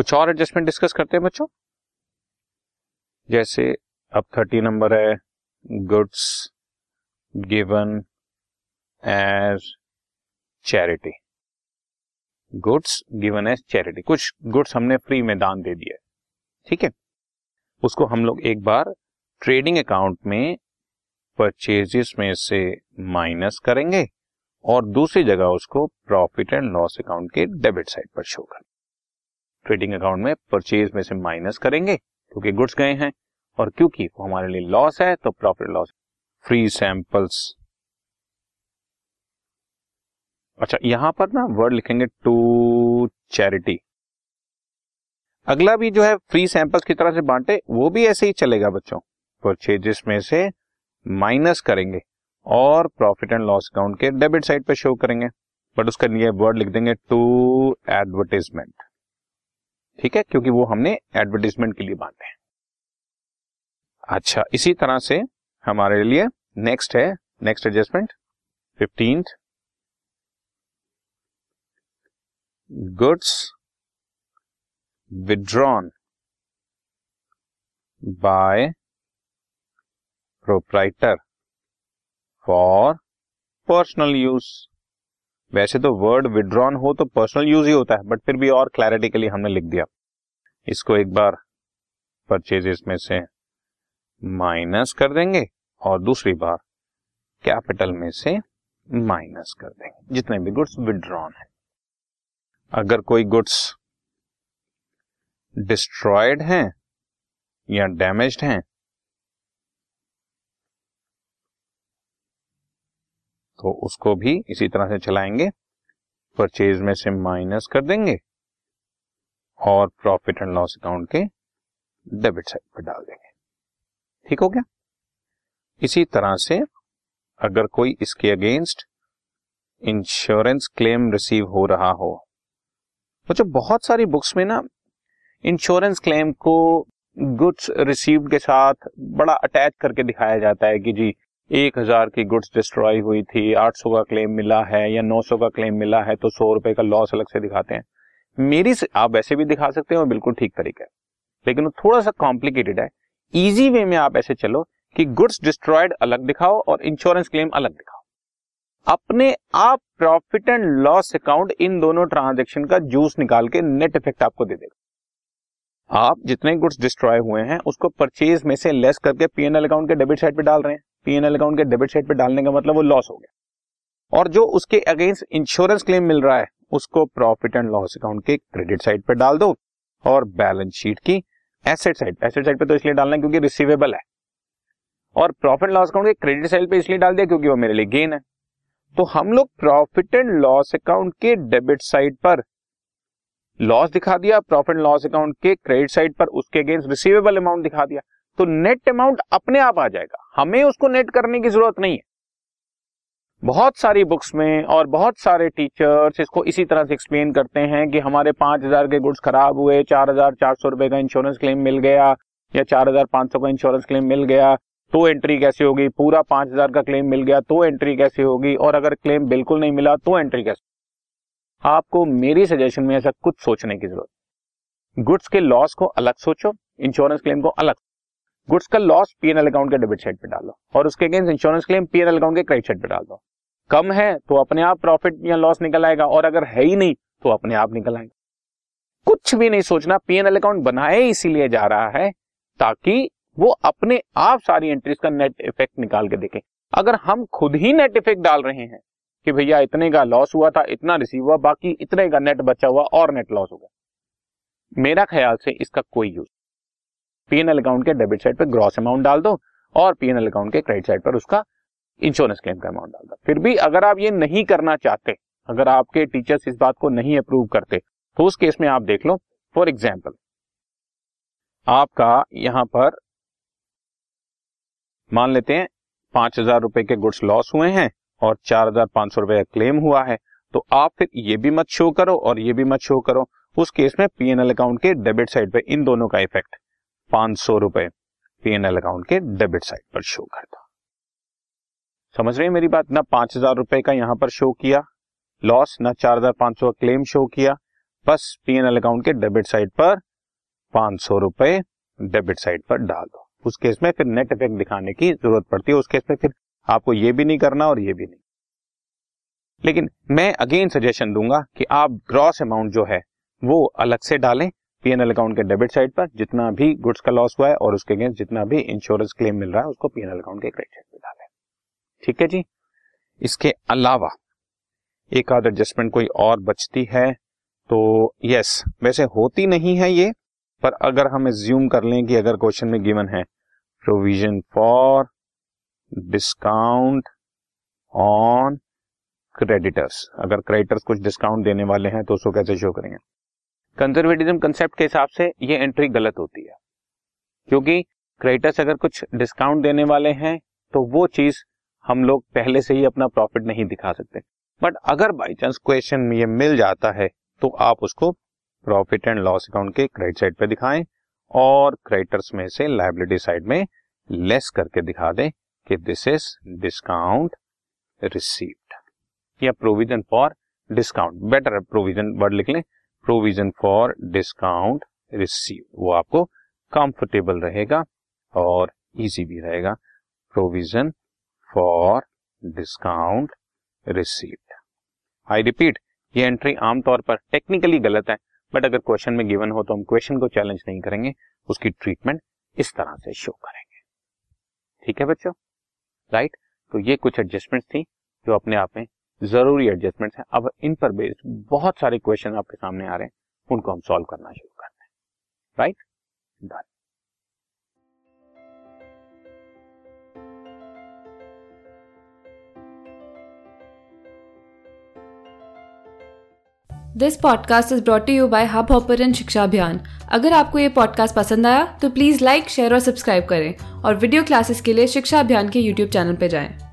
कुछ और adjustment discuss करते हैं बच्चों? जैसे, अब थर्टी नंबर है goods given as charity goods given as charity कुछ गुड्स हमने फ्री में दान दे दिया ठीक है? उसको हम लोग एक बार ट्रेडिंग अकाउंट में परचेजेस में से माइनस करेंगे और दूसरी जगह उसको प्रॉफिट एंड लॉस अकाउंट के डेबिट साइड पर शो करेंगे। ट्रेडिंग अकाउंट में परचेज में से माइनस करेंगे, क्योंकि गुड्स गए हैं, और क्योंकि वो हमारे लिए लॉस है तो प्रॉफिट लॉस फ्री सैंपल्स। अच्छा यहाँ पर ना वर्ड लिखेंगे टू चैरिटी। अगला भी जो है फ्री सैंपल्स की तरह से बांटे, वो भी ऐसे ही चलेगा बच्चों। परचेजेस में से माइनस करेंगे, और प्रॉफिट एंड लॉस अकाउंट के डेबिट साइड पर शो करेंगे। बट उसका लिए वर्ड लिख देंगे टू एडवर्टीजमेंट। ठीक है? क्योंकि वो हमने एडवर्टीजमेंट के लिए बांटे हैं। अच्छा इसी तरह से हमारे लिए नेक्स्ट है next adjustment fifteenth goods withdrawn by proprietor for personal use वैसे तो वर्ड विड्रॉन हो तो पर्सनल यूज़ ही होता है बट फिर भी और क्लैरिटी के लिए हमने लिख दिया। इसको एक बार परचेजेस में से माइनस कर देंगे, और दूसरी बार कैपिटल में से माइनस कर देंगे। जितने भी गुड्स विड्रॉन है। अगर कोई गुड्स डिस्ट्रॉयड हैं, या डैमेज्ड हैं तो उसको भी इसी तरह से चलाएँगे। परचेज में से माइनस कर देंगे और प्रॉफिट एंड लॉस अकाउंट के डेबिट साइड पर डाल देंगे। ठीक हो गया? इसी तरह से अगर कोई इसके अगेंस्ट इंश्योरेंस क्लेम रिसीव हो रहा हो तो बहुत सारी बुक्स में ना इंश्योरेंस क्लेम को गुड्स रिसीव्ड के साथ बड़ा अटैच करके दिखाया जाता है कि जी एक हज़ार की गुड्स डिस्ट्रॉय हुई थी आठ सौ का क्लेम मिला है या नौ सौ का क्लेम मिला है तो सौ रुपए का लॉस अलग से दिखाते हैं। मेरी से, आप वैसे भी दिखा सकते हैं बिल्कुल ठीक तरीका है। लेकिन वो थोड़ा सा कॉम्प्लिकेटेड है। इजी वे में आप ऐसे चलो कि गुड्स डिस्ट्रॉयड अलग दिखाओ और इंश्योरेंस क्लेम अलग दिखाओ। अपने आप प्रॉफिट एंड लॉस अकाउंट इन दोनों ट्रांजेक्शन का जूस निकाल के नेट इफ़ेक्ट आपको दे देगा। आप जितने गुड्स डिस्ट्रॉय हुए हैं उसको परचेज में से लेस करके पीएनएल अकाउंट के डेबिट साइड पे डाल रहे हैं। पीएनएल अकाउंट के डेबिट साइड पे डालने का मतलब वो लॉस हो गया। और जो उसके अगेंस्ट इंश्योरेंस क्लेम मिल रहा है, उसको प्रॉफिट एंड लॉस अकाउंट के क्रेडिट साइड पे डाल दो और बैलेंस शीट की एसेट साइड एसेट साइड पे तो इसलिए डालना क्योंकि रिसीवेबल है। और प्रॉफिट लॉस अकाउंट के क्रेडिट साइड पे इसलिए डाल दिया क्योंकि वो मेरे लिए गेन है। तो हम लोग प्रॉफिट एंड लॉस अकाउंट के डेबिट साइड पर लॉस दिखा दिया प्रॉफिट लॉस अकाउंट के क्रेडिट साइड पर उसके अगेंस्ट रिसीवेबल अमाउंट दिखा दिया। तो नेट अमाउंट अपने आप आ जाएगा। हमें उसको नेट करने की ज़रूरत नहीं है। बहुत सारी बुक्स में और बहुत सारे टीचर्स इसको इसी तरह से एक्सप्लेन करते हैं कि हमारे पाँच हज़ार के गुड्स खराब हुए, चार हज़ार चार सौ रुपए का इंश्योरेंस क्लेम मिल गया या चार हज़ार पाँच सौ का इंश्योरेंस क्लेम मिल गया तो एंट्री कैसे होगी? पूरा पाँच हज़ार का क्लेम मिल गया तो एंट्री कैसे होगी? और अगर क्लेम बिल्कुल नहीं मिला तो एंट्री कैसे? आपको मेरी सजेशन में ऐसा कुछ सोचने की ज़रूरत गुड्स के लॉस को अलग सोचो इंश्योरेंस क्लेम को अलग गुड्स का लॉस पीएनएल अकाउंट के डेबिट साइड पे डालो और उसके against insurance claim PNL account के क्रेडिट साइड पे डाल दो। कम है तो अपने आप प्रॉफिट या लॉस निकल आएगा और अगर है ही नहीं तो अपने आप निकल आएगा। कुछ भी नहीं सोचना पीएनएल अकाउंट बनाए इसीलिए जा रहा है ताकि वो अपने आप सारी एंट्रीज का नेट इफ़ेक्ट निकाल के देखे। अगर हम खुद ही नेट इफ़ेक्ट डाल रहे हैं कि भैया इतने का लॉस हुआ था, इतना रिसीव हुआ, बाकी इतने का नेट बचा हुआ और नेट लॉस हो गया। मेरा ख्याल से इसका कोई यूज़ पीएनएल अकाउंट के डेबिट साइड पर ग्रॉस अमाउंट डाल दो और पीएनएल अकाउंट के क्रेडिट साइड पर उसका इंश्योरेंस क्लेम का अमाउंट डाल दो। फिर भी अगर आप ये नहीं करना चाहते, अगर आपके टीचर्स इस बात को नहीं अप्रूव करते तो उस केस में आप देख लो। फॉर एग्ज़ाम्पल आपका यहाँ पर मान लेते हैं पाँच हज़ार रुपए के गुड्स लॉस हुए हैं और चार हज़ार पाँच सौ रुपए का क्लेम हुआ है तो आप फिर ये भी मत शो करो और ये भी मत शो करो। उस केस में पीएनएल अकाउंट के डेबिट साइड पे इन दोनों का इफ़ेक्ट पाँच सौ रुपए पीएनएल अकाउंट के डेबिट साइड पर शो करता समझ रहे हैं मेरी बात? ना पाँच हज़ार रुपए का यहाँ पर शो किया लॉस ना चार हज़ार पाँच सौ का क्लेम शो किया, बस पी एन एल अकाउंट के डेबिट साइड पर पाँच सौ रुपए डेबिट साइड पर डाल दो। उस केस में फिर नेट इफ़ेक्ट दिखाने की ज़रूरत पड़ती है। उस केस में फिर आपको ये भी नहीं करना और ये भी नहीं। लेकिन मैं अगेन सजेशन दूँगा कि आप ग्रॉस अमाउंट जो है, वो अलग से डालें पीएनएल अकाउंट के डेबिट साइड पर जितना भी गुड्स का लॉस हुआ है और उसके अगेंस्ट जितना भी इंश्योरेंस क्लेम मिल रहा है, उसको पीएनएल अकाउंट के क्रेडिट साइड पर डालें। ठीक है जी? इसके अलावा एक आध एडजस्टमेंट कोई और बचती है तो यस वैसे होती नहीं है ये, पर अगर हम एज्यूम कर लें कि अगर क्वेश्चन में गिवन है provision for discount on creditors अगर क्रेडिटर्स कुछ डिस्काउंट देने वाले हैं तो उसको कैसे शो करेंगे? कंजर्वेटिज्म कंसेप्ट के हिसाब से ये एंट्री गलत होती है। क्योंकि क्रेडिटर्स अगर कुछ डिस्काउंट देने वाले हैं तो वो चीज़ हम लोग पहले से ही अपना प्रॉफिट नहीं दिखा सकते। बट अगर बाई चांस क्वेश्चन में ये मिल जाता है तो आप उसको प्रॉफिट एंड लॉस अकाउंट के क्रेडिट साइड पे दिखाएँ और क्रेडिटर्स में से लाइबिलिटी साइड में लेस करके दिखा दें कि दिस इज़ डिस्काउंट रिसीव्ड या provision for discount better provision word लिख लें। प्रोविज़न फॉर डिस्काउंट रिसीव वो आपको कंफर्टेबल रहेगा और इजी भी रहेगा। Provision for discount received I repeat ये एंट्री आमतौर पर टेक्निकली गलत है बट अगर क्वेश्चन में गिवन हो तो हम क्वेश्चन को चैलेंज नहीं करेंगे। उसकी ट्रीटमेंट इस तरह से शो करेंगे। ठीक है बच्चों? Right right? तो ये कुछ एडजस्टमेंट थी जो अपने आप में ज़रूरी एडजस्टमेंट है। अब इन पर बेस्ड बहुत सारे क्वेश्चन आपके सामने आ रहे हैं। उनको हम सॉल्व करना शुरू करते हैं। Right done this podcast is brought you by Hubhopper शिक्षा अभियान अगर आपको ये पॉडकास्ट पसंद आया तो प्लीज़ लाइक शेयर और सब्सक्राइब करें। और वीडियो क्लासेस के लिए शिक्षा अभियान के यूट्यूब चैनल पर जाएँ।